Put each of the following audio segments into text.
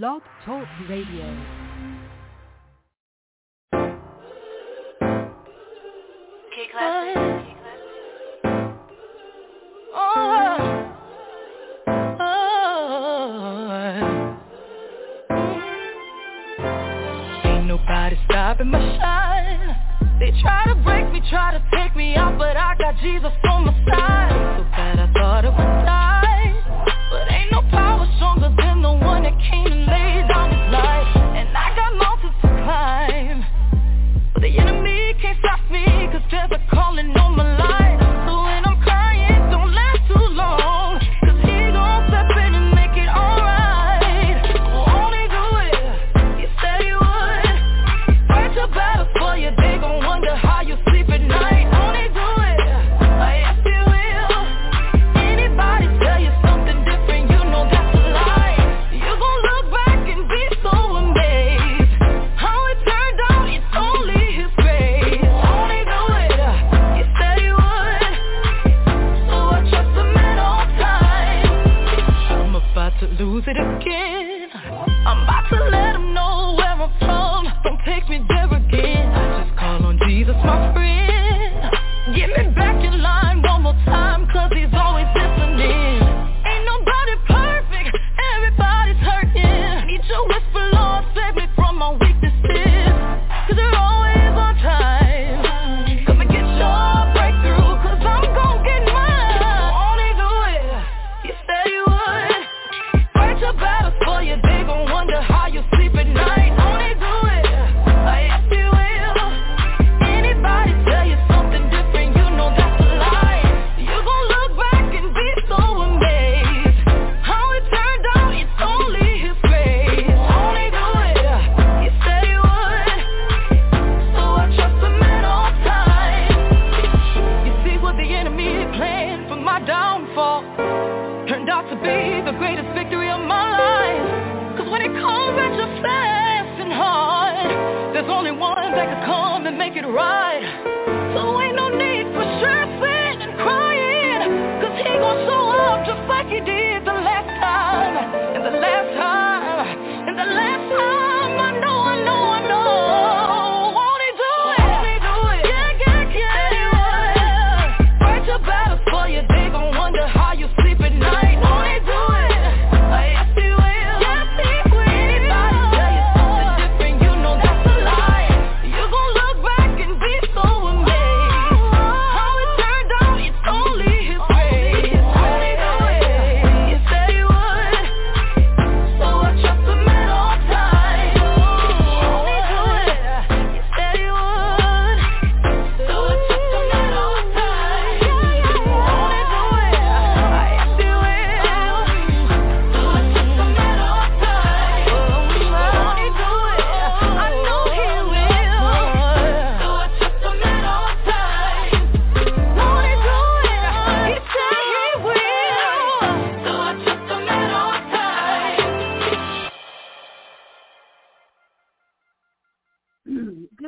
Blog Talk Radio. K-Classic. Uh. Uh. Uh. Ain't nobody stopping my shine. They try to break me, try to take me out, but I got Jesus on my side. So bad I thought I would die, came and laid down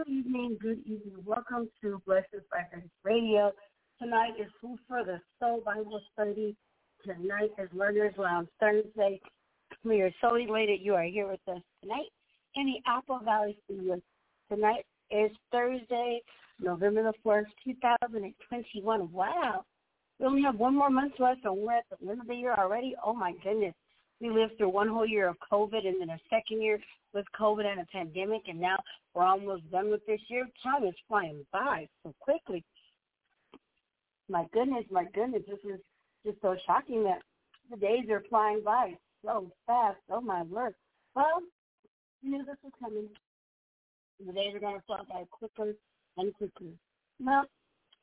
evening, good evening. Welcome to Blessings by Grace Radio. Tonight is Food for the Soul Bible Study. Tonight is Learners Lounge Thursday. We are so elated you are here with us tonight in the Apple Valley Studios. Tonight is Thursday, November the 4th, 2021. Wow. We only have one more month left and we're at the end of the year already. Oh my goodness. We lived through one whole year of COVID and then a second year with COVID and a pandemic and now we're almost done with this year. Time is flying by so quickly. My goodness, my goodness, this is just so shocking that the days are flying by so fast. Oh my word. Well, you knew this was coming. The days are going to fly by quicker and quicker. Well,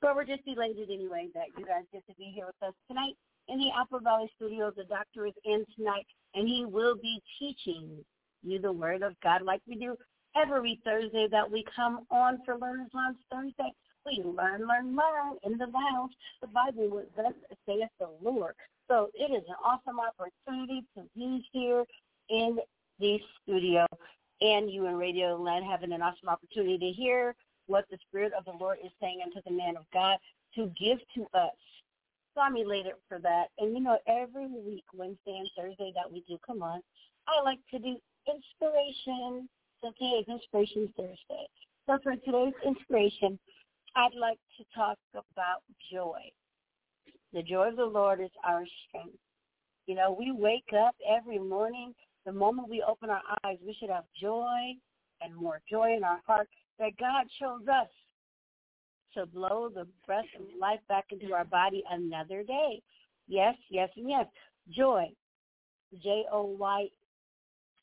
but we're just elated anyway that you guys get to be here with us tonight in the Apple Valley Studios. The doctor is in tonight, and he will be teaching you the Word of God like we do every Thursday that we come on for Learners Lounge Thursday. We learn, learn, learn in the lounge. The Bible was thus saith the Lord. So it is an awesome opportunity to be here in the studio and you in Radio Land having an awesome opportunity to hear what the Spirit of the Lord is saying unto the man of God to give to us. So I'm elated for that. And you know, every week, Wednesday and Thursday that we do come on, I like to do inspiration. So today is Inspiration Thursday. So for today's inspiration, I'd like to talk about joy. The joy of the Lord is our strength. You know, we wake up every morning. The moment we open our eyes, we should have joy and more joy in our heart that God chose us to blow the breath of life back into our body another day. Yes, yes, and yes. Joy. J-O-Y,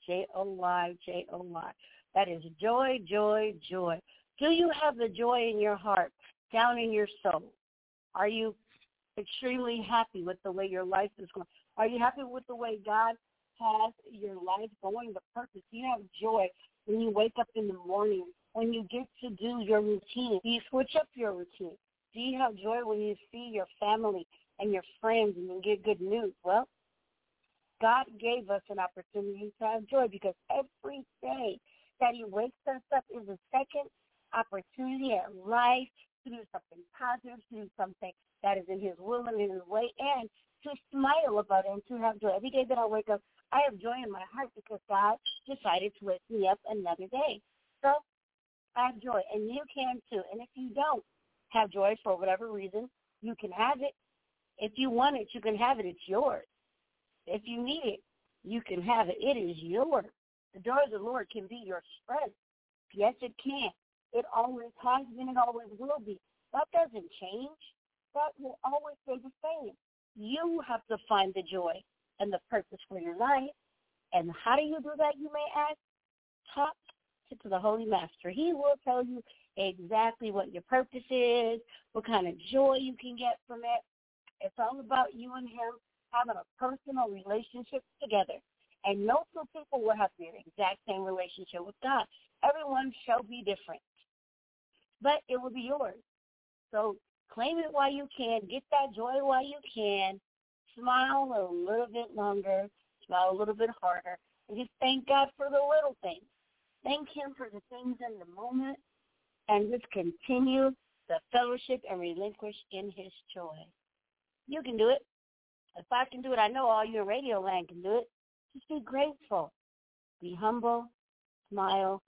J-O-Y, J-O-Y. That is joy, joy, joy. Do you have the joy in your heart, down in your soul? Are you extremely happy with the way your life is going? Are you happy with the way God has your life going, the purpose? Do you have joy when you wake up in the morning, when you get to do your routine? Do you switch up your routine? Do you have joy when you see your family and your friends and you get good news? Well, God gave us an opportunity to have joy because every day that he wakes us up is a second opportunity at life to do something positive, to do something that is in his will and in his way, and to smile about it and to have joy. Every day that I wake up, I have joy in my heart because God decided to wake me up another day. So have joy, and you can too. And if you don't have joy for whatever reason, you can have it. If you want it, you can have it. It's yours. If you need it, you can have it. It is yours. The joy of the Lord can be your strength. Yes, it can. It always has been. It always will be. That doesn't change. That will always stay the same. You have to find the joy and the purpose for your life. And how do you do that, you may ask? To the Holy Master. He will tell you exactly what your purpose is, what kind of joy you can get from it. It's all about you and him having a personal relationship together. And no two people will have the exact same relationship with God. Everyone shall be different. But it will be yours. So claim it while you can. Get that joy while you can. Smile a little bit longer. Smile a little bit harder. And just thank God for the little things. Thank him for the things in the moment. And just continue the fellowship and relinquish in his joy. You can do it. If I can do it, I know all your radio land can do it. Just be grateful. Be humble. Smile.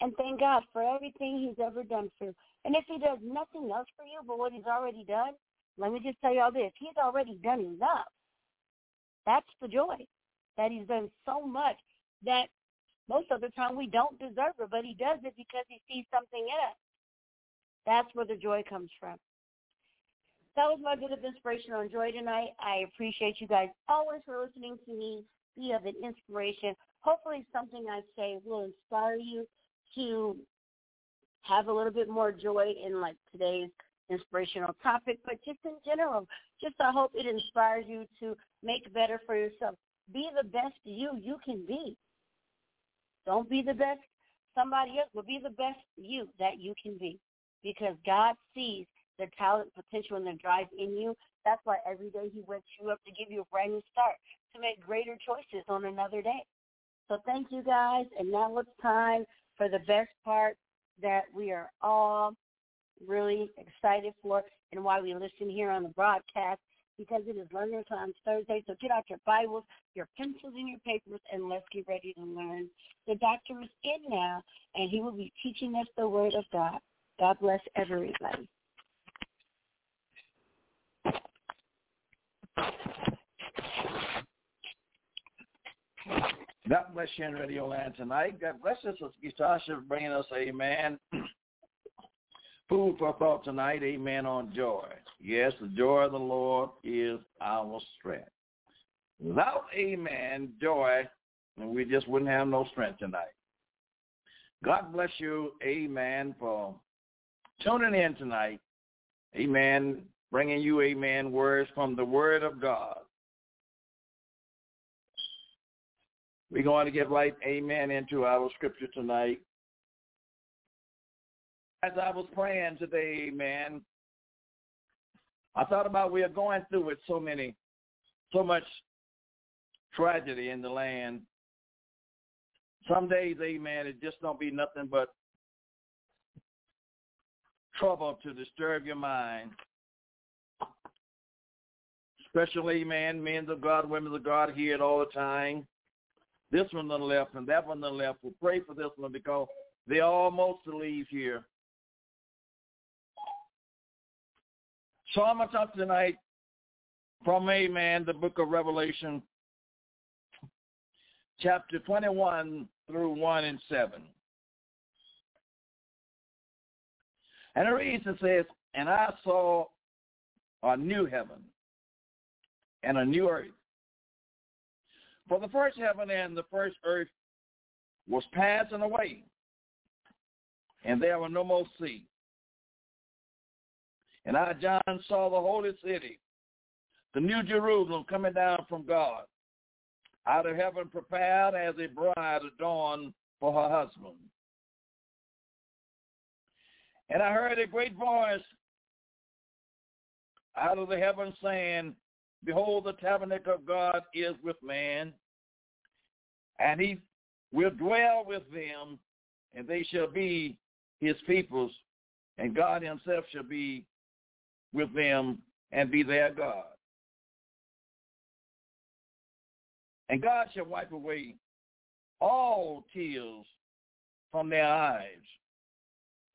And thank God for everything he's ever done for you. And if he does nothing else for you but what he's already done, let me just tell you all this. He's already done enough. That's the joy. That he's done so much that most of the time we don't deserve it, but he does it because he sees something in us. That's where the joy comes from that was my bit of inspiration on Joy tonight. I appreciate you guys always for listening to me. Be of an inspiration. Hopefully something I say will inspire you to have a little bit more joy in like today's inspirational topic, but just in general, just I hope it inspires you to make better for yourself. Be the best you you can be. Don't be the best somebody else, but be the best you that you can be. Because God sees the talent, potential, and the drive in you. That's why every day he wakes you up to give you a brand new start, to make greater choices on another day. So thank you guys. And now it's time for the best part that we are all really excited for and why we listen here on the broadcast because it is Learning Time Thursday. So get out your Bibles, your pencils, and your papers, and let's get ready to learn. The doctor is in now, and he will be teaching us the Word of God. God bless everybody. God bless you Radio Land tonight. God bless us, Tasha, bringing us, amen, food for thought tonight, amen, on joy. Yes, the joy of the Lord is our strength. Without, amen, joy, we just wouldn't have no strength tonight. God bless you, amen, for tuning in tonight. Amen bringing you, amen, words from the Word of God. We're going to get right, amen, into our scripture tonight. As I was praying today, man, I thought about we are going through with so many, so much tragedy in the land. Some days, amen, it just don't be nothing but trouble to disturb your mind especially, man, men of God, women of God, hear it all the time. this one on the left and that one on the left. We'll pray for this one because they're almost to leave here. So I'm going to talk tonight from Amen, the book of Revelation, chapter 21 through 1 and 7. And it reads, it says, And I saw a new heaven and a new earth. For the first heaven and the first earth was passing away, and there were no more sea. And I, John, saw the holy city, the new Jerusalem coming down from God, out of heaven prepared as a bride adorned for her husband. And I heard a great voice out of the heaven saying, Behold, the tabernacle of God is with man, and he will dwell with them, and they shall be his peoples, and God himself shall be with them and be their God. And God shall wipe away all tears from their eyes,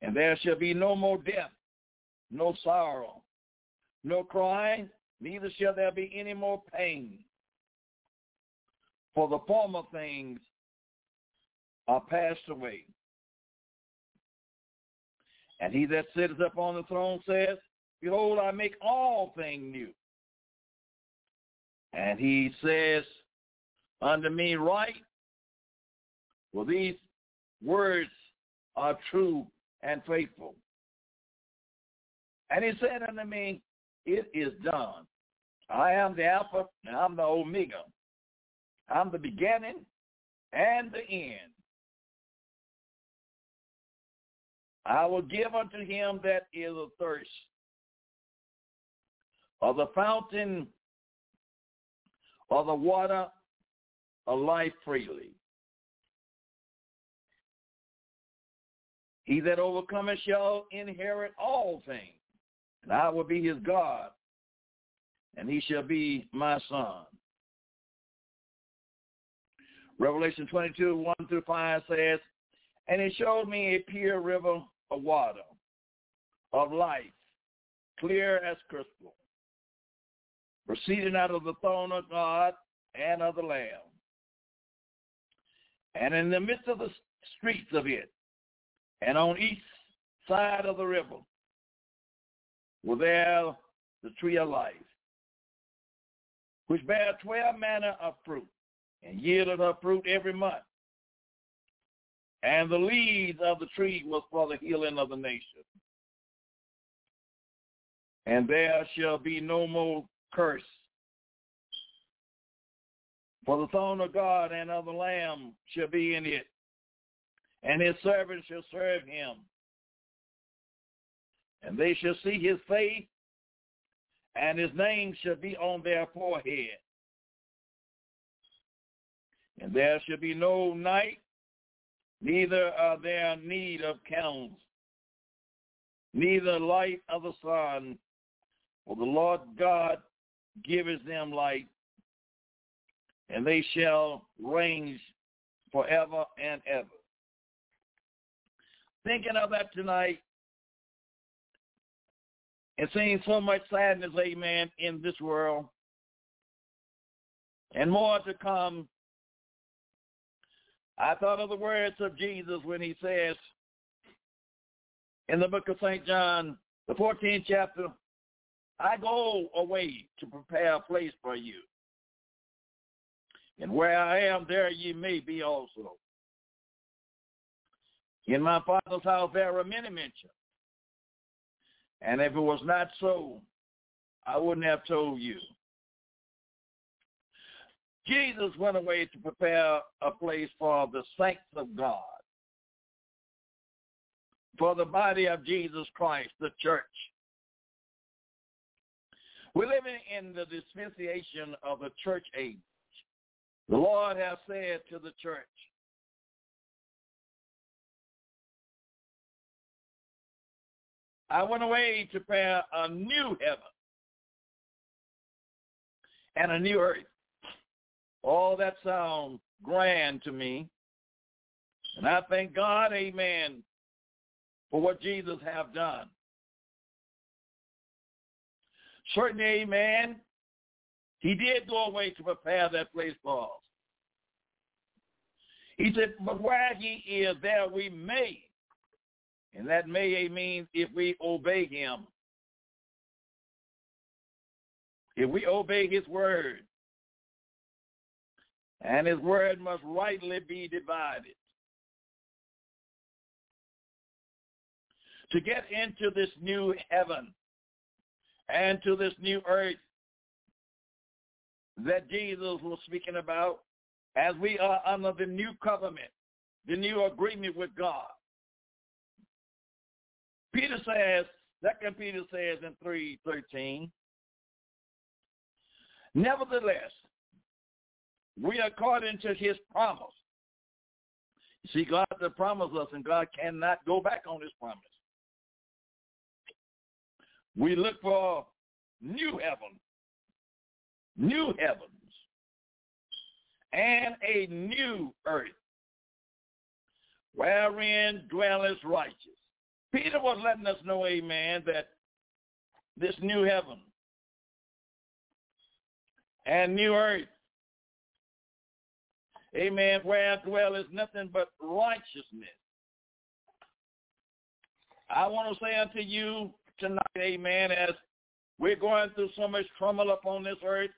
and there shall be no more death, no sorrow, no crying, neither shall there be any more pain. For the former things are passed away. And he that sitteth upon the throne says, Behold, I make all things new. And he says unto me, Write, for these words are true and faithful. And he said unto me, It is done. I am the Alpha and I'm the Omega. I'm the beginning and the end. I will give unto him that is athirst of the fountain of the water of life freely. He that overcometh shall inherit all things, and I will be his God, and he shall be my son. Revelation 22, 1 through 5 says, And he showed me a pure river of water, of life, clear as crystal, proceeding out of the throne of God and of the Lamb. And in the midst of the streets of it, and on each side of the river, were there the tree of life, which bare twelve manner of fruit, and yielded her fruit every month. And the leaves of the tree was for the healing of the nation. And there shall be no more curse. For the throne of God and of the Lamb shall be in it, and his servants shall serve him. And they shall see his face, and his name shall be on their forehead. And there shall be no night, neither are there need of candles, neither light of the sun, for the Lord God giveth them light, and they shall reign forever and ever. Thinking of that tonight, and seeing so much sadness, amen, in this world, and more to come I thought of the words of Jesus when he says in the book of St. John, the 14th chapter, I go away to prepare a place for you. And where I am, there ye may be also. In my Father's house there are many mansions. And if it was not so, I wouldn't have told you. Jesus went away to prepare a place for the saints of God, for the body of Jesus Christ, the church. We're living in the dispensation of the church age. The Lord has said to the church, I went away to prepare a new heaven and a new earth All that sounds grand to me. And I thank God, amen, for what Jesus have done. Certainly, amen, he did go away to prepare that place for us. He said, but where he is, there we may. And that may means if we obey him. If we obey his word. And his word must rightly be divided. To get into this new heaven and to this new earth that Jesus was speaking about as we are under the new covenant, the new agreement with God. Peter says, Second Peter says in 3.13, Nevertheless, we according to his promise. You see, God has promised us, and God cannot go back on his promise. We look for new heaven, new heavens, and a new earth, wherein dwelleth righteous. Peter was letting us know, amen, that this new heaven and new earth, amen, where dwelleth nothing but righteousness. I want to say unto you tonight, amen, as we're going through so much trouble upon this earth.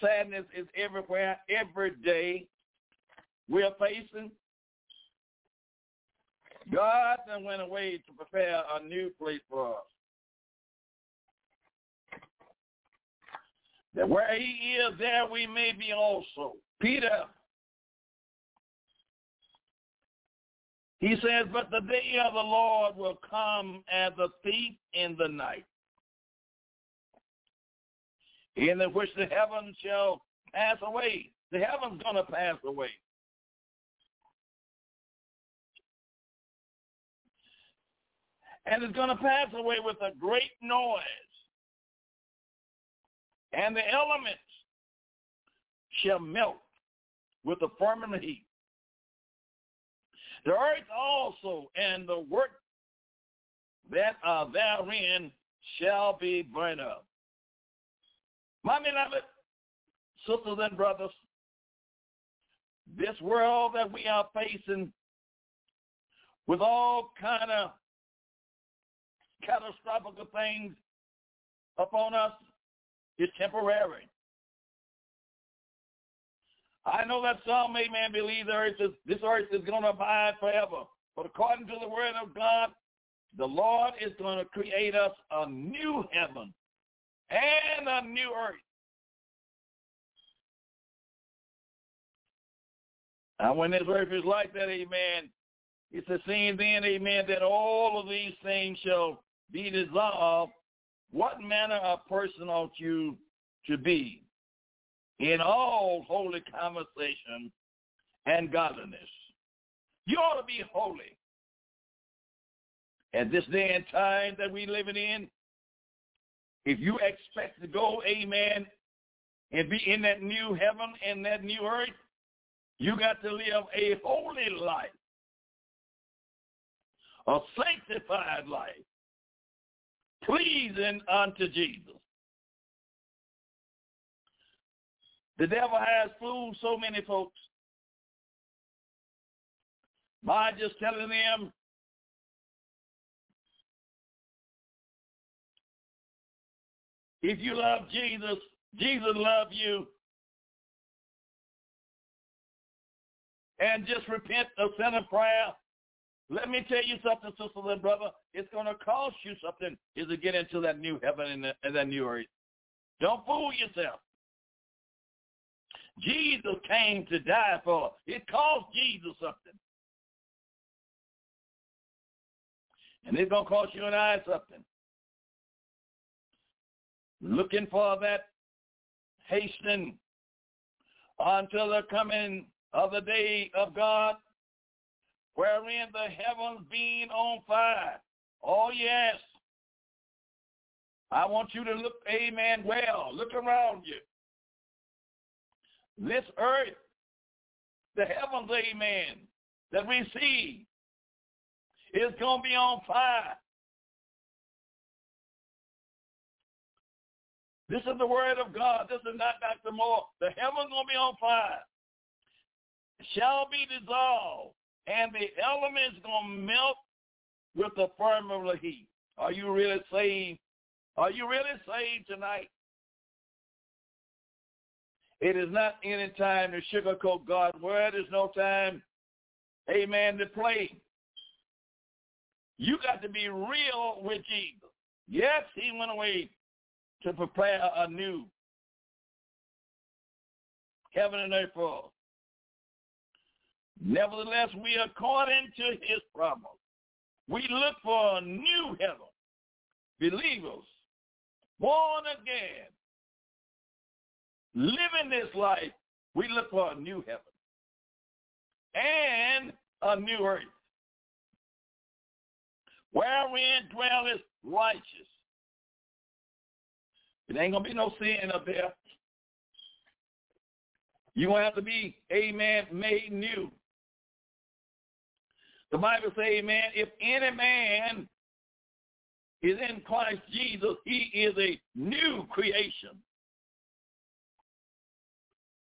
Sadness is everywhere, every day. We're facing. God then went away to prepare a new place for us. That where he is, there we may be also. Peter, he says, but the day of the Lord will come as a thief in the night in which the heavens shall pass away. The heavens going to pass away. And it's going to pass away with a great noise. And the elements shall melt with the fervent heat. The earth also and the work that are therein shall be burned up. My beloved sisters and brothers, this world that we are facing with all kind of catastrophic things upon us is temporary. I know that some, amen, believe the earth is, this earth is going to abide forever. But according to the word of God, the Lord is going to create us a new heaven and a new earth. And when this earth is like that, amen, it's the same then, amen, that all of these things shall be dissolved. What manner of person ought you to be in all holy conversation and godliness? You ought to be holy. At this day and time that we're living in, if you expect to go, amen, and be in that new heaven and that new earth, you got to live a holy life, a sanctified life, pleasing unto Jesus. The devil has fooled so many folks by just telling them If you love Jesus, Jesus loves you. And just repent of sin and prayer. Let me tell you something, sister and brother. It's going to cost you something to get into that new heaven and that new earth. Don't fool yourself. Jesus came to die for. It cost Jesus something. And it's going to cost you and I something looking for that hastening until the coming of the day of God, wherein the heavens being on fire. Oh, yes. I want you to look, amen, well. Look around you. This earth, the heavens, amen, that we see is going to be on fire. This is the word of God. This is not Dr. Moore. The heavens going to be on fire. Shall be dissolved. And the elements going to melt with the firmament of the heat. Are you really saved? Are you really saved tonight? It is not any time to sugarcoat God's word. There's no time, amen, to play. You got to be real with Jesus. Yes, he went away to prepare a new heaven and earth for us. Nevertheless, we according to his promise. We look for a new heaven. Believers, born again, living this life, we look for a new heaven and a new earth wherein dwelleth righteous. It ain't going to be no sin up there. You're going to have to be, amen, made new. The Bible says, amen, if any man is in Christ Jesus, he is a new creation.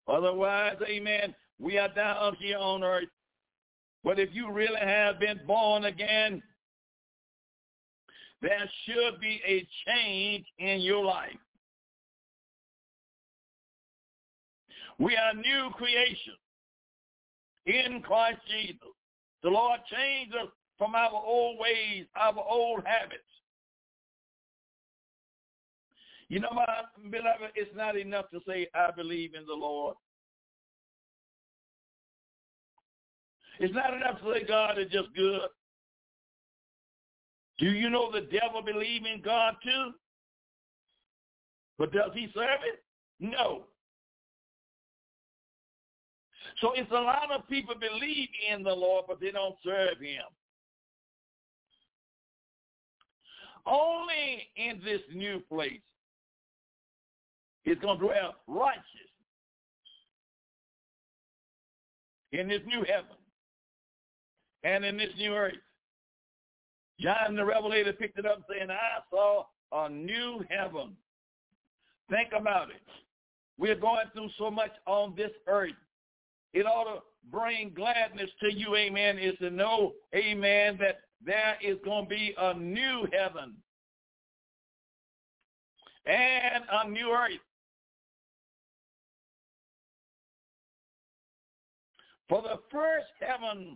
Otherwise, amen, we are down here on earth. But if you really have been born again, there should be a change in your life. We are new creation in Christ Jesus. The Lord changed us from our old ways, our old habits. You know, my beloved, it's not enough to say, I believe in the Lord. It's not enough to say God is just good. Do you know the devil believe in God too? But does he serve it? No. So it's a lot of people believe in the Lord, but they don't serve him. Only in this new place is going to dwell righteous in this new heaven and in this new earth. John the Revelator picked it up saying, I saw a new heaven. Think about it. We're going through so much on this earth. It ought to bring gladness to you, amen, is to know, amen, that there is going to be a new heaven and a new earth. For the first heaven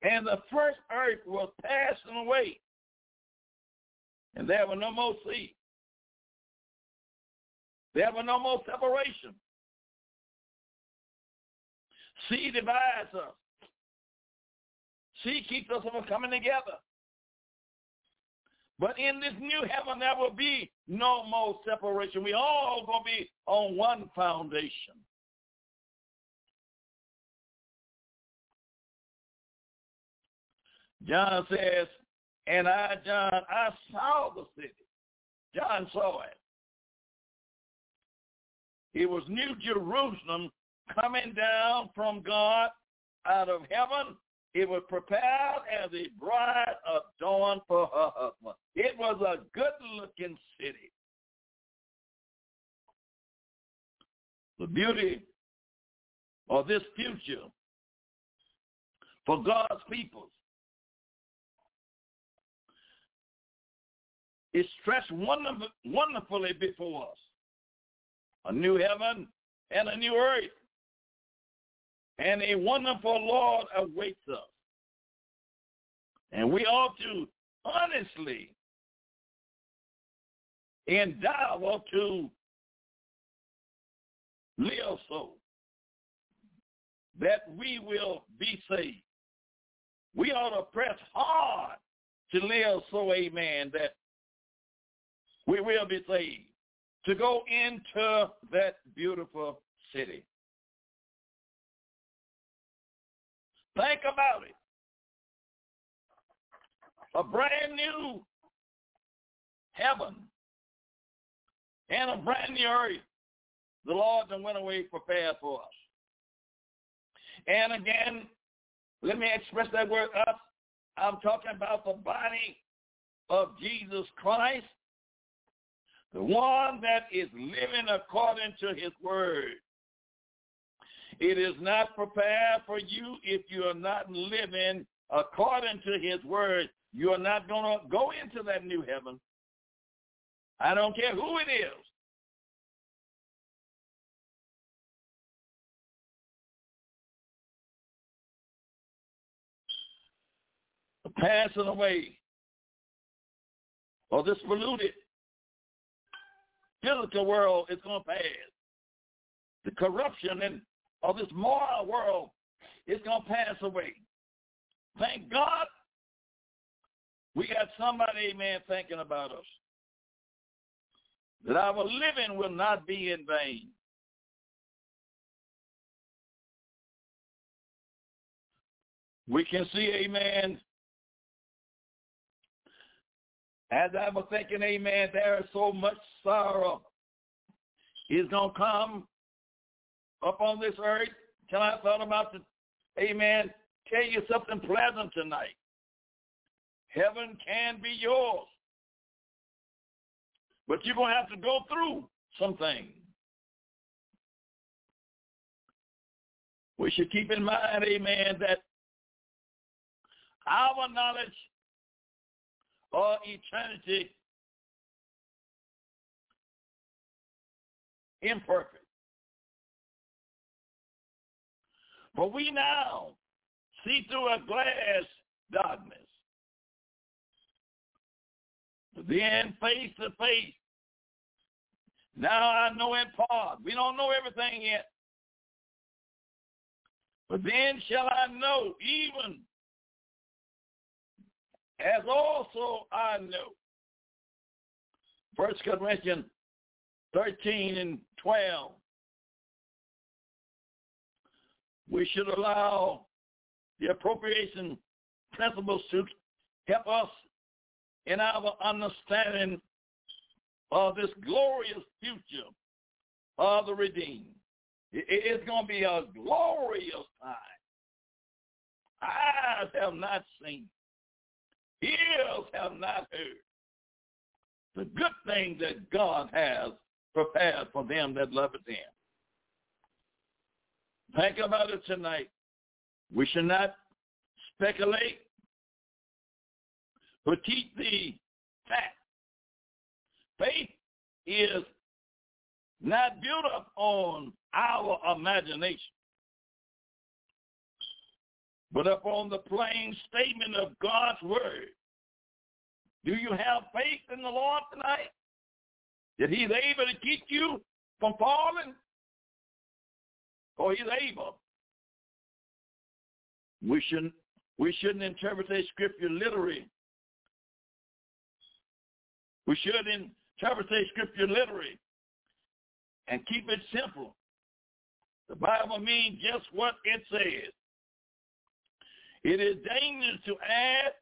and the first earth was passing away, and there were no more sea. There were no more separation. Sea divides us. Sea keeps us from coming together. But in this new heaven, there will be no more separation. We all going to be on one foundation. John says, and I, John, I saw the city. John saw it. It was New Jerusalem coming down from God out of heaven. It was prepared as a bride adorned for her husband. It was a good-looking city. The beauty of this future for God's people is stretched wonderfully before us. A new heaven and a new earth. And a wonderful Lord awaits us. And we ought to honestly endeavor to live so that we will be saved. We ought to press hard to live so, amen, that we will be saved, to go into that beautiful city. Think about it. A brand new heaven and a brand new earth the Lord done went away prepared for us. And again, let me express that word us. I'm talking about the body of Jesus Christ, the one that is living according to his word. It is not prepared for you if you are not living according to his word. You are not going to go into that new heaven. I don't care who it is. passing away or this polluted physical world is going to pass. The corruption and of this moral world is going to pass away. Thank God we got somebody, amen, thinking about us. That our living will not be in vain. We can see, amen, as I was thinking, amen, there is so much sorrow is going to come upon this earth. Till I thought about the, amen, tell you something pleasant tonight. Heaven can be yours. But you're going to have to go through something. We should keep in mind, amen, that our knowledge or eternity imperfect. But we now see through a glass darkness. Then face to face. Now I know in part. We don't know everything yet. But then shall I know even as also I know. First Corinthians 13 and 12. We should allow the appropriation principles to help us in our understanding of this glorious future of the redeemed. It's going to be a glorious time. Eyes have not seen, ears have not heard the good things that God has prepared for them that love him. Think about it tonight. We should not speculate, but keep the fact. Faith is not built up on our imagination but upon the plain statement of God's word. Do you have faith in the Lord tonight? That he's able to keep you from falling? Or he's able? We shouldn't, we shouldn't interpret the scripture literally. We should interpret the scripture literally and keep it simple. The Bible means just what it says. It is dangerous to add,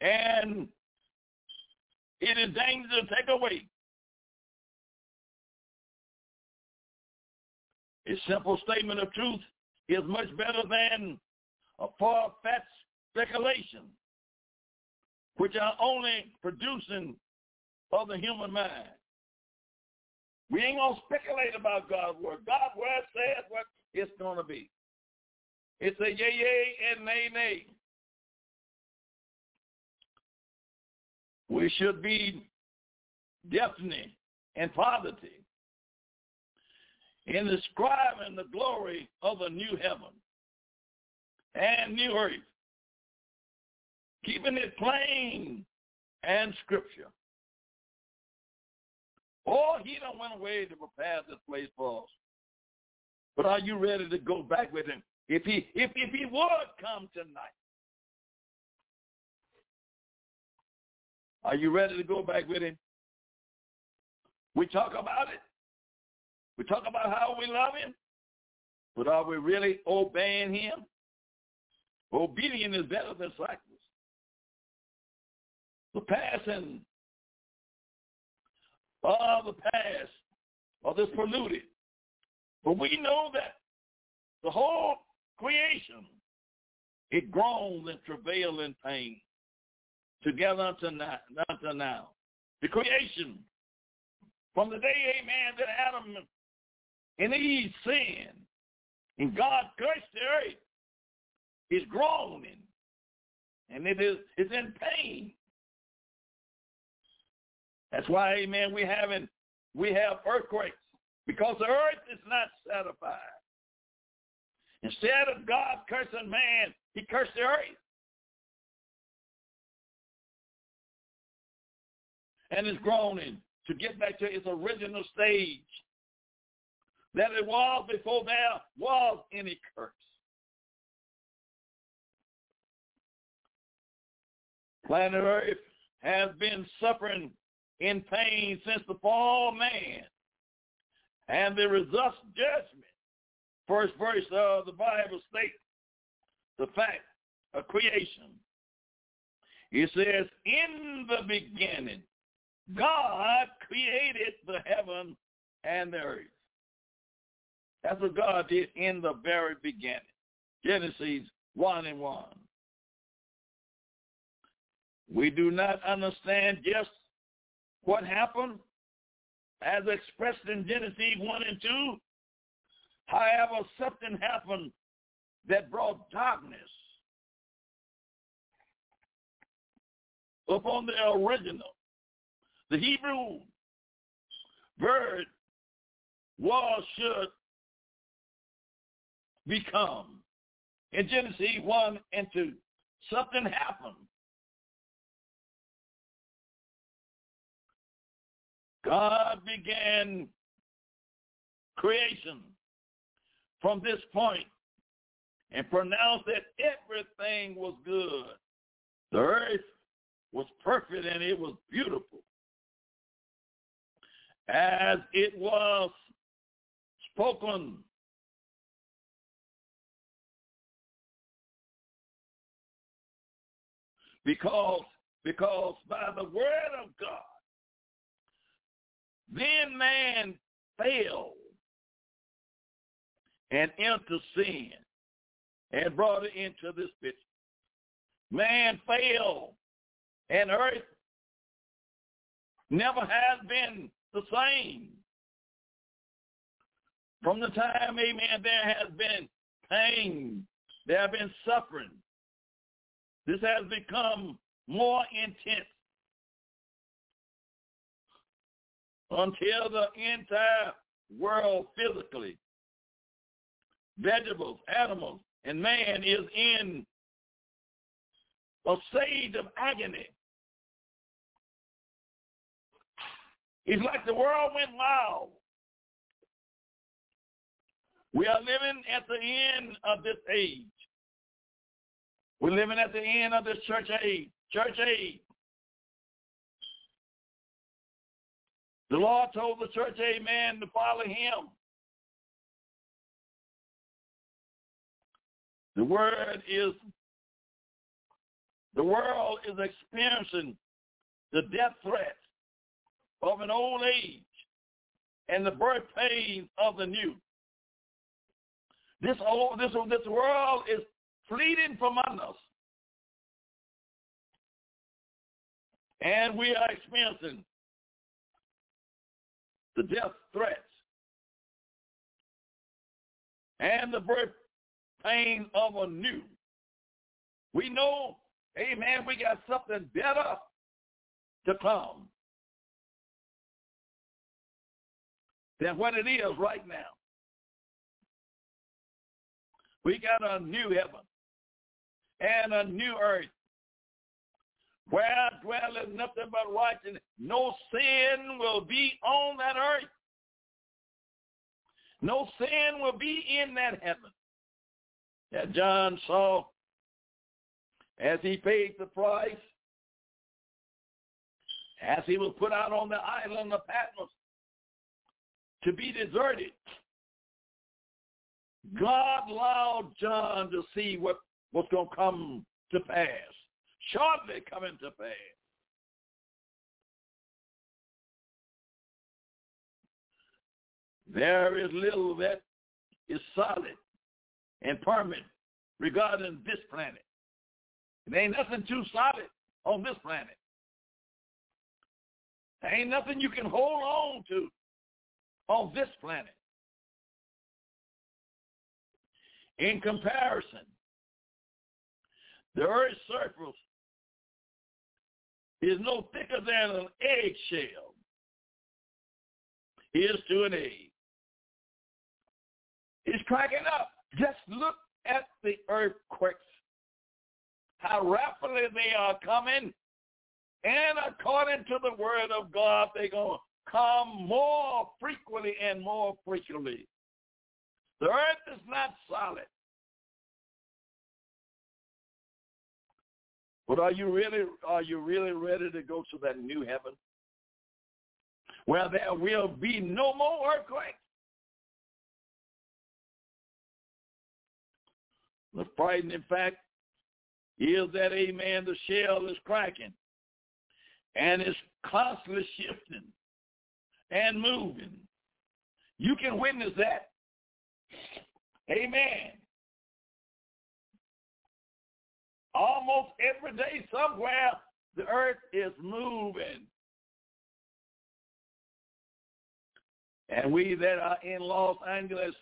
and it is dangerous to take away. A simple statement of truth is much better than a far-fetched speculation, which are only producing of the human mind. We ain't going to speculate about God's word. God's word says what it's going to be. It's a yay, yay, and nay, nay. We should be definite and positive in describing the glory of the new heaven and new earth, keeping it plain and scripture. Oh, he don't went away to prepare this place for us. But are you ready to go back with him? If he if if he would come tonight. Are you ready to go back with him? We talk about it. We talk about how we love him. But are we really obeying him? Obedience is better than sacrifice. The passing of the past or this polluted. But we know that the whole creation, it groans and travails in pain together unto now, now. The creation, from the day, amen, that Adam and Eve sinned, and God cursed the earth, is groaning, and it is it's in pain. That's why, amen, we having we have earthquakes because the earth is not satisfied. Instead of God cursing man, he cursed the earth. And is groaning to get back to its original stage that it was before there was any curse. Planet Earth has been suffering in pain since the fall of man and the results judgment. First verse of the Bible states the fact of creation. It says, in the beginning, God created the heaven and the earth. That's what God did in the very beginning. Genesis 1 and 1. We do not understand just what happened as expressed in Genesis 1 and 2. However, something happened that brought darkness upon the original. The Hebrew word was, should, become. In Genesis 1 and 2, something happened God began creation from this point and pronounced that everything was good. The earth was perfect and it was beautiful. As it was spoken because because by the word of God then man fell and into sin and brought it into this picture. Man fell and earth never has been the same. From the time, amen, there has been pain, there have been suffering. This has become more intense until the entire world physically, vegetables, animals, and man is in a stage of agony. It's like the world went wild. We are living at the end of this age. We're living at the end of this church age. Church age. The Lord told the church, amen, to follow him. The word is, the world is experiencing the death threat of an old age and the birth pains of the new. This old, this, this world is fleeting from us. And we are experiencing the death threats, and the birth pain of a new. We know, amen, we got something better to come than what it is right now. We got a new heaven and a new earth where dwelleth nothing but righteousness. No sin will be on that earth. No sin will be in that heaven. That John saw as he paid the price, as he was put out on the island of Patmos to be deserted. God allowed John to see what was going to come to pass shortly coming to pass. There is little that is solid and permanent regarding this planet. There ain't nothing too solid on this planet. There ain't nothing you can hold on to on this planet. In comparison, the Earth's surface is no thicker than an eggshell is to an egg. It's cracking up. Just look at the earthquakes, how rapidly they are coming. And according to the word of God, they're going to come more frequently and more frequently. The earth is not solid. But are you really are you really ready to go to that new heaven? Where there will be no more earthquakes. The frightening fact is that, amen, the shell is cracking and it's constantly shifting and moving. You can witness that. Amen. Almost every day somewhere the earth is moving. And we that are in Los Angeles,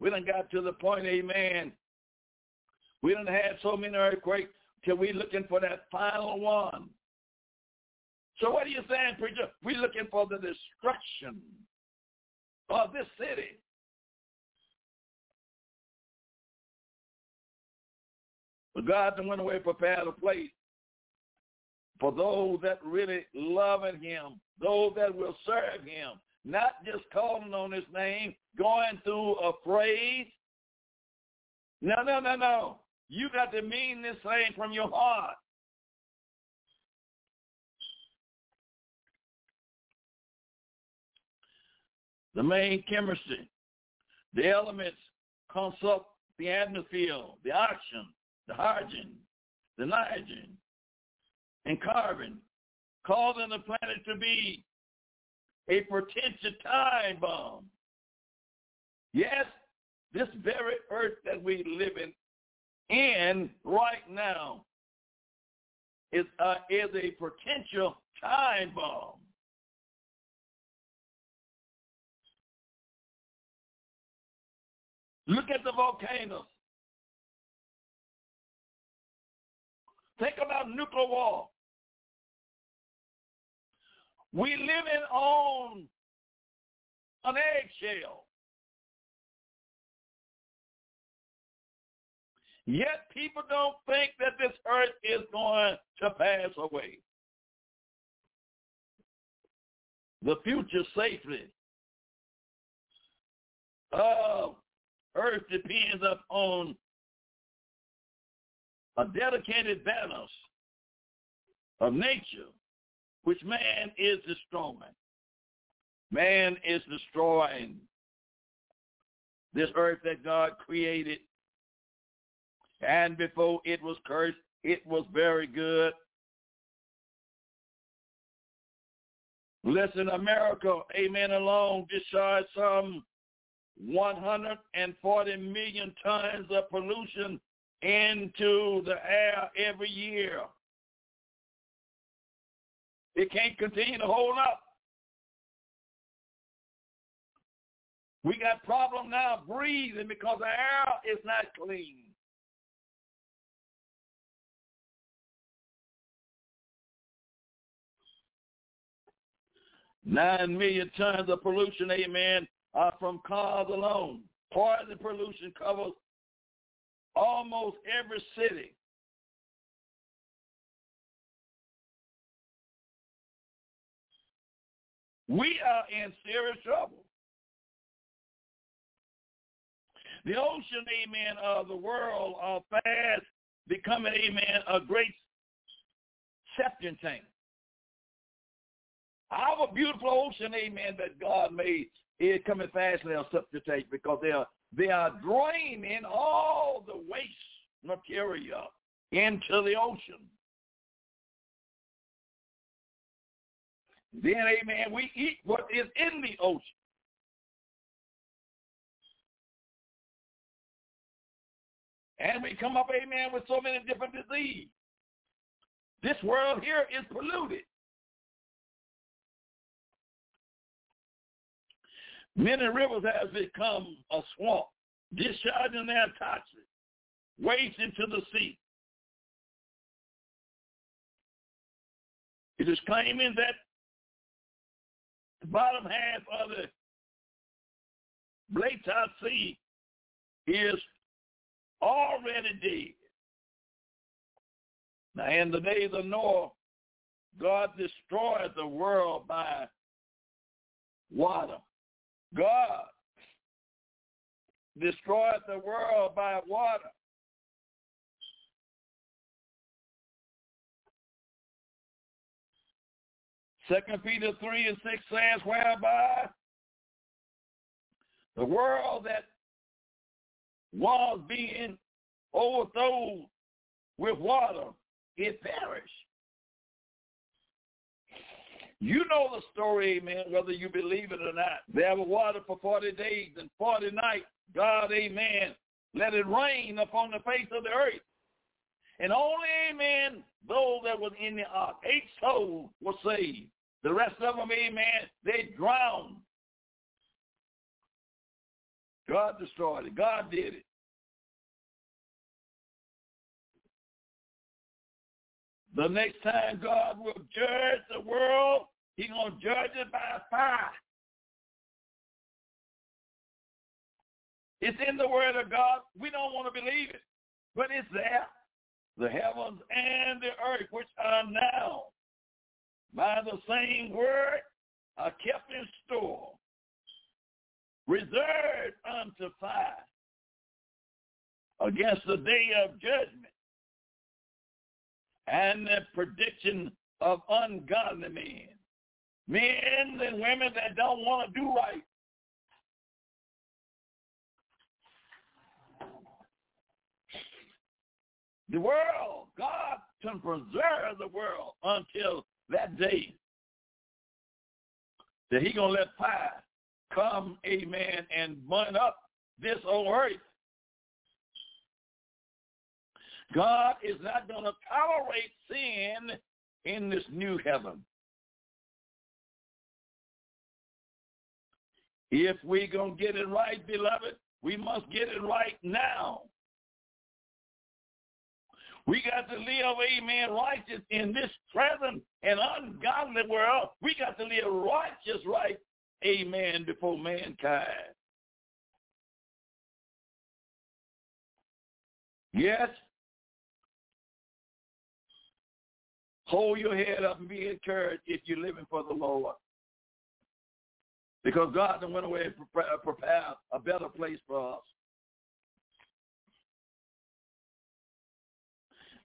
we done got to the point, amen, we don't have so many earthquakes till we looking for that final one. So what are you saying, preacher? We're looking for the destruction of this city. But God went away prepared a place for those that really love him, those that will serve him, not just calling on his name, going through a phrase. No, no, no, no. You got to mean this thing from your heart. The main chemistry, the elements consult the atmosphere, the oxygen, the hydrogen, the nitrogen, and carbon, causing the planet to be a potential time bomb. Yes, this very earth that we live in in right now is, uh, is a potential time bomb. Look at the volcanoes. Think about nuclear war. We living on an eggshell. Yet people don't think that this earth is going to pass away. The future safety of uh, earth depends upon a dedicated balance of nature, which man is destroying. Man is destroying this earth that God created and before it was cursed, it was very good. Listen, America, amen, alone discharged some 140 million tons of pollution into the air every year. It can't continue to hold up. We got problem now breathing because the air is not clean. Nine million tons of pollution, amen, are from cars alone. Part of the pollution covers almost every city. We are in serious trouble. The ocean, amen, of the world are fast becoming, amen, a great septic tank. Our beautiful ocean, amen, that God made is coming fast now substitute because they are they are draining all the waste material into the ocean. Then, amen, we eat what is in the ocean. And we come up, amen, with so many different diseases. This world here is polluted. Many rivers have become a swamp, discharging their toxins, waste into the sea. It is claiming that the bottom half of the Black Sea is already dead. Now, in the days of Noah, God destroyed the world by water. God destroyed the world by water. Second Peter 3 and 6 says, whereby the world that was being overthrown with water, it perished. You know the story, amen, whether you believe it or not. There was water for 40 days and 40 nights. God, amen, let it rain upon the face of the earth. And only, amen, those that was in the ark, eight souls were saved. The rest of them, amen, they drowned. God destroyed it. God did it. The next time God will judge the world, He's going to judge it by fire. It's in the Word of God. We don't want to believe it, but it's there. The heavens and the earth, which are now by the same word, are kept in store, reserved unto fire against the day of judgment and the prediction of ungodly men men and women that don't want to do right. The world, God can preserve the world until that day that he going to let fire come, amen, and burn up this old earth. God is not going to tolerate sin in this new heaven. If we're going to get it right, beloved, we must get it right now. We got to live, amen, righteous in this present and ungodly world. We got to live righteous right, amen, before mankind. Yes. Hold your head up and be encouraged if you're living for the Lord. Because God went away and uh, prepared a better place for us.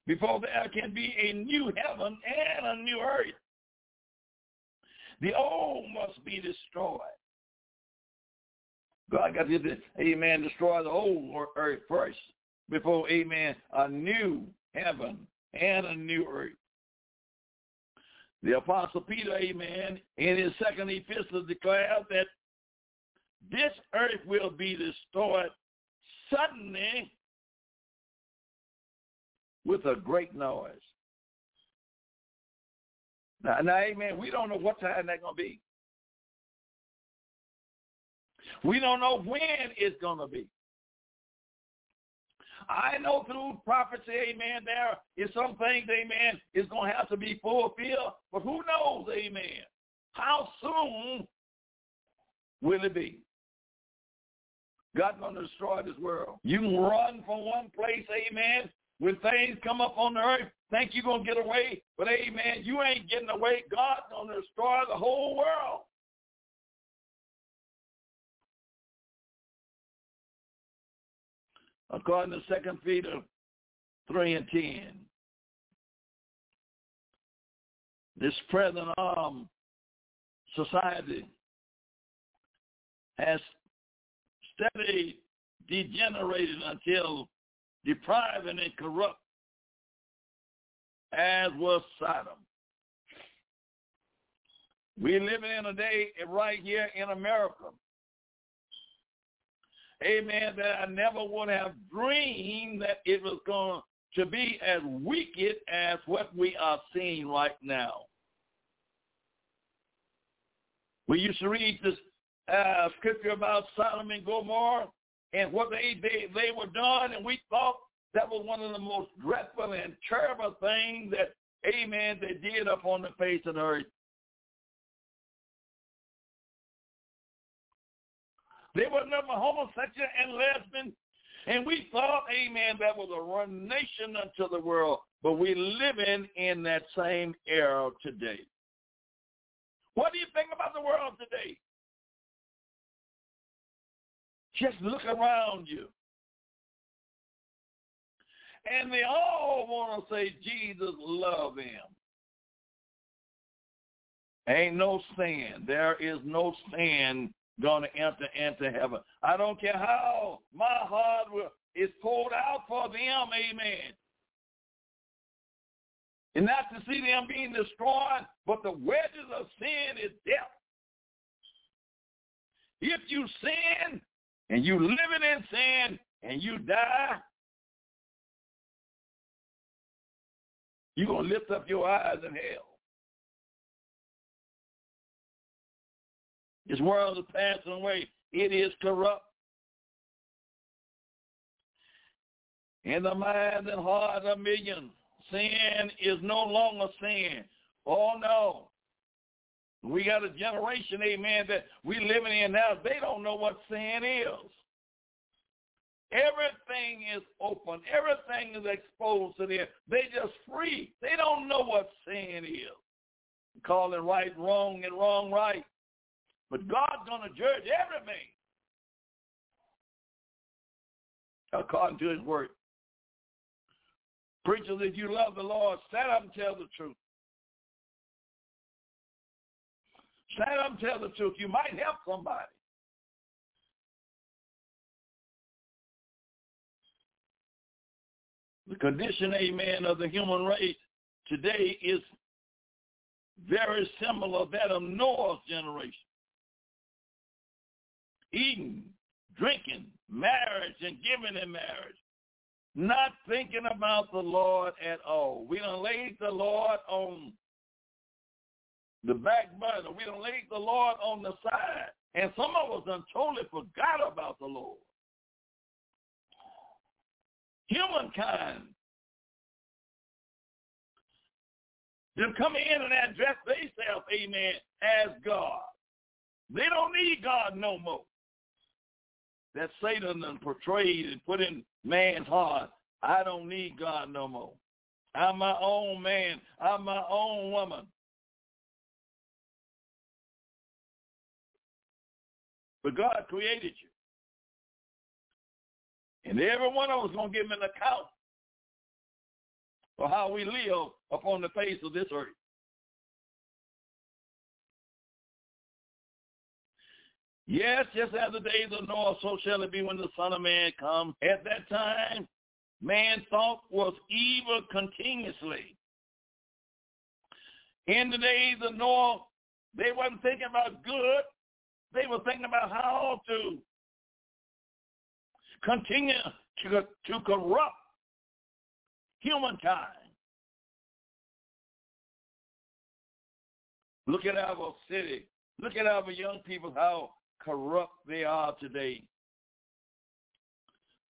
Before there can be a new heaven and a new earth. The old must be destroyed. God got to, amen, destroy the old earth first before, amen, a new heaven and a new earth. The Apostle Peter, amen, in his second epistle declared that this earth will be destroyed suddenly with a great noise. Now, now, amen, we don't know what time that's going to be. We don't know when it's going to be. I know through prophecy, amen, there is some things, amen, is going to have to be fulfilled. But who knows, amen, how soon will it be? God's going to destroy this world. You can run from one place, amen, when things come up on the earth, think you're going to get away. But, amen, you ain't getting away. God's going to destroy the whole world. According to Second Peter 3 and 10. This present um, society has steadily degenerated until depriving and corrupt as was Sodom. We live in a day right here in America amen, that I never would have dreamed that it was going to be as wicked as what we are seeing right now. We used to read this uh, scripture about Sodom and Gomorrah and what they, they, they were done, and we thought that was one of the most dreadful and terrible things that, amen, they did upon the face of the earth. They were never homosexual and lesbian. And we thought, amen, that was a run nation unto the world. But we're living in that same era today. What do you think about the world today? Just look around you. And they all want to say Jesus love them. Ain't no sin. There is no sin going to enter into heaven. I don't care how my heart is poured out for them, amen. And not to see them being destroyed, but the wages of sin is death. If you sin and you living in sin and you die, you're going to lift up your eyes in hell. This world is passing away. It is corrupt. In the mind and heart of millions, sin is no longer sin. Oh no. We got a generation, amen, that we living in now. They don't know what sin is. Everything is open. Everything is exposed to them. They just free. They don't know what sin is. Calling right wrong and wrong right. But God's going to judge everything according to his word. Preachers, if you love the Lord, stand up and tell the truth. Stand up and tell the truth. You might help somebody. The condition, amen, of the human race today is very similar to that of Noah's generation eating, drinking, marriage, and giving in marriage. Not thinking about the Lord at all. We don't lay the Lord on the back burner. We don't lay the Lord on the side. And some of us done totally forgot about the Lord. Humankind. They come in and address themselves, amen, as God. They don't need God no more that Satan and portrayed and put in man's heart. I don't need God no more. I'm my own man. I'm my own woman. But God created you. And every one of us is going to give him an account for how we live upon the face of this earth. Yes, just as the days of Noah, so shall it be when the Son of Man comes. At that time, man's thought was evil continuously. In the days of Noah, they wasn't thinking about good. They were thinking about how to continue to, to corrupt humankind. Look at our city. Look at our young people, how corrupt they are today.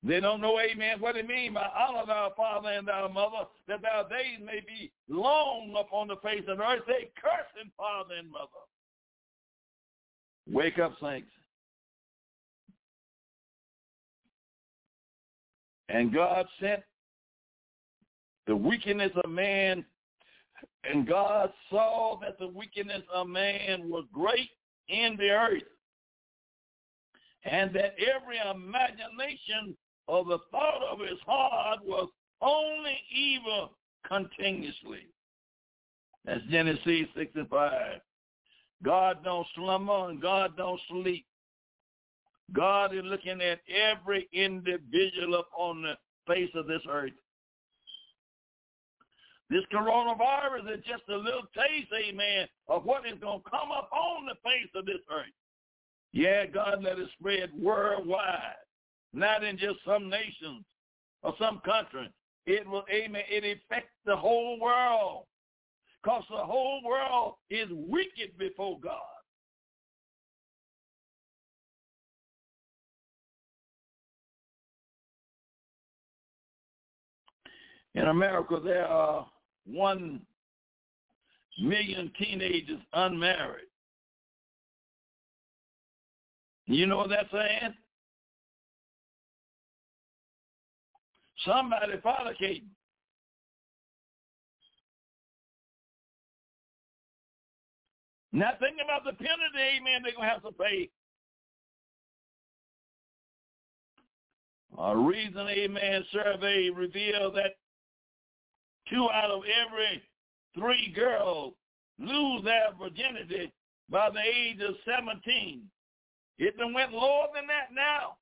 They don't know, amen, what it means by honor thy father and thy mother, that thy days may be long upon the face of the earth. They cursing father and mother. Wake up, saints. And God sent the wickedness of man, and God saw that the wickedness of man was great in the earth, and that every imagination of the thought of his heart was only evil continuously. That's Genesis 6 and 5. God don't slumber and God don't sleep. God is looking at every individual upon the face of this earth. This coronavirus is just a little taste, amen, of what is going to come up on the face of this earth. Yeah, God let it spread worldwide. not in just some nations or some country. It will, amen, it affects the whole world because the whole world is wicked before God. In America, there are one million teenagers unmarried. You know what that's saying? Somebody fornicating. Not thinking about the penalty, amen, they're going to have to pay. A reason, amen, survey revealed that two out of every three girls lose their virginity by the age of 17. It done went lower than that now.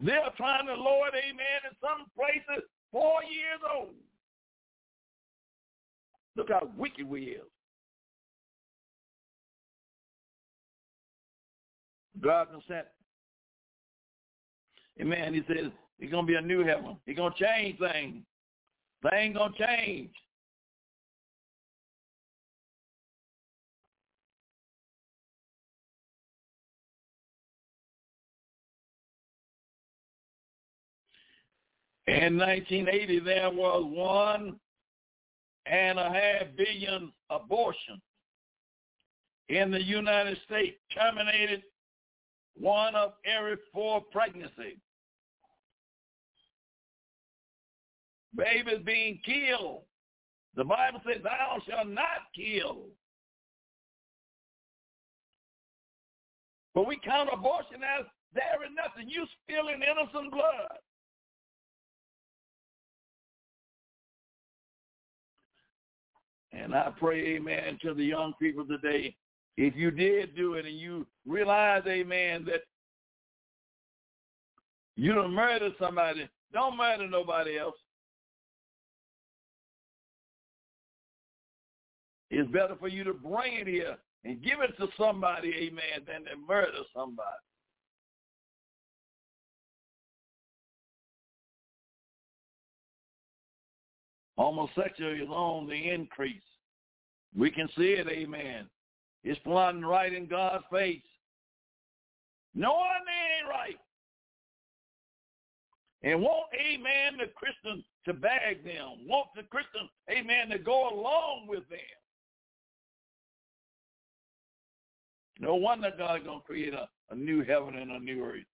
They're trying to lower it, amen, in some places four years old. Look how wicked we is. God consent. Amen. He says it's going to be a new heaven. He's going to change things. Things going to change. In 1980, there was one and a half billion abortions in the United States, terminated one of every four pregnancies. Babies being killed. The Bible says, thou shalt not kill. But we count abortion as there is nothing. You spilling innocent blood. And I pray, amen, to the young people today, if you did do it and you realize, amen, that you don't murder somebody, don't murder nobody else. It's better for you to bring it here and give it to somebody, amen, than to murder somebody. Homosexual is on the increase. We can see it, amen. It's flying right in God's face. Knowing they ain't right. And want, amen, the Christians to bag them. Want the Christians, amen, to go along with them. No wonder God's going to create a, a new heaven and a new earth.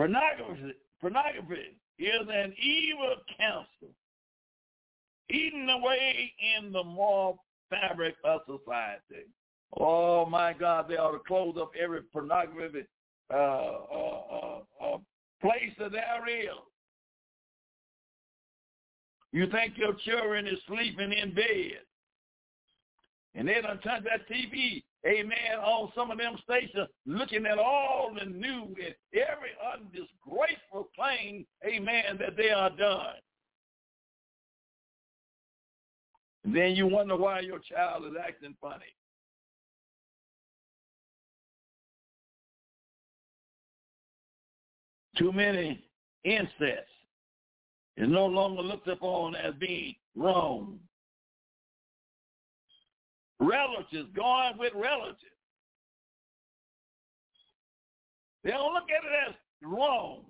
Pornography, pornography is an evil counsel eating away in the moral fabric of society. Oh my God, they ought to close up every pornography uh, uh, uh, uh place that there is. You think your children is sleeping in bed. And they don't turn that TV, amen, on some of them stations, looking at all the new and every undisgraceful thing, amen, that they are done. And then you wonder why your child is acting funny. Too many incest is no longer looked upon as being wrong. Relatives going with relatives. They don't look at it as wrong.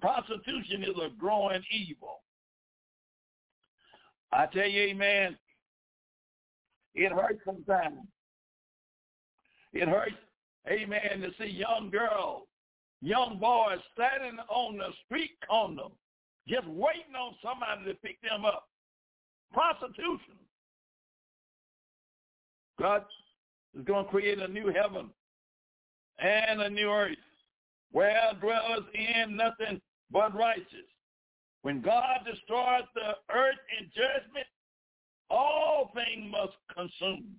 Prostitution is a growing evil. I tell you, amen, it hurts sometimes. It hurts, amen, to see young girls, young boys standing on the street corner just waiting on somebody to pick them up. Prostitution. God is going to create a new heaven and a new earth where dwells in nothing but righteous. When God destroys the earth in judgment, all things must consume.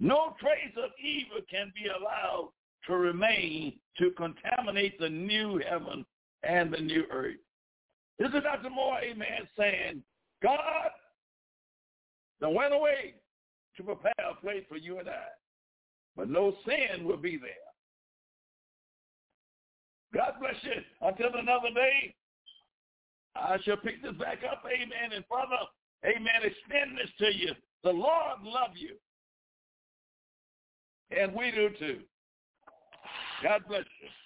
No trace of evil can be allowed to remain to contaminate the new heaven and the new earth. This is Dr. Moore, amen, saying, God done went away to prepare a place for you and I. But no sin will be there. God bless you. Until another day, I shall pick this back up, amen. And Father, amen, extend this to you. The Lord love you. And we do too. God bless you.